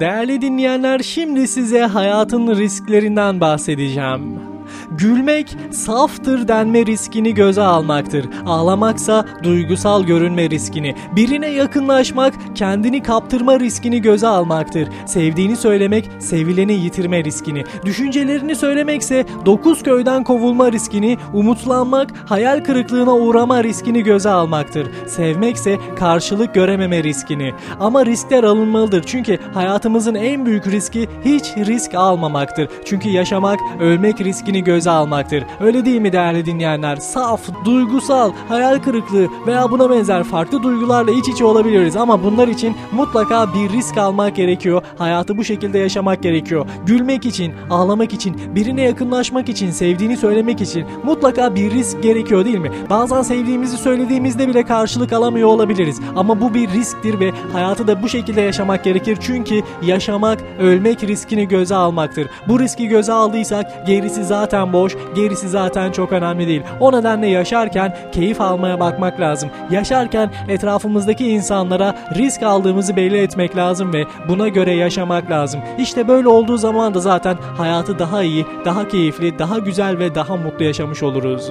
Değerli dinleyenler şimdi size hayatın risklerinden bahsedeceğim. Gülmek saftır denme riskini göze almaktır. Ağlamaksa duygusal görünme riskini. Birine yakınlaşmak kendini kaptırma riskini göze almaktır. Sevdiğini söylemek sevileni yitirme riskini. Düşüncelerini söylemekse dokuz köyden kovulma riskini, umutlanmak hayal kırıklığına uğrama riskini göze almaktır. Sevmekse karşılık görememe riskini. Ama riskler alınmalıdır çünkü hayatımızın en büyük riski hiç risk almamaktır. Çünkü yaşamak ölmek riskini göze almaktır. Öyle değil mi değerli dinleyenler? Saf, duygusal, hayal kırıklığı veya buna benzer farklı duygularla iç içe olabiliriz ama bunlar için mutlaka bir risk almak gerekiyor. Hayatı bu şekilde yaşamak gerekiyor. Gülmek için, ağlamak için, birine yakınlaşmak için, sevdiğini söylemek için mutlaka bir risk gerekiyor değil mi? Bazen sevdiğimizi söylediğimizde bile karşılık alamıyor olabiliriz. Ama bu bir risktir ve hayatı da bu şekilde yaşamak gerekir. Çünkü yaşamak ölmek riskini göze almaktır. Bu riski göze aldıysak gerisi zaten boş, gerisi zaten çok önemli değil. O nedenle yaşarken keyif almaya bakmak lazım. Yaşarken etrafımızdaki insanlara risk aldığımızı belli etmek lazım ve buna göre yaşamak lazım. İşte böyle olduğu zaman da zaten hayatı daha iyi, daha keyifli, daha güzel ve daha mutlu yaşamış oluruz.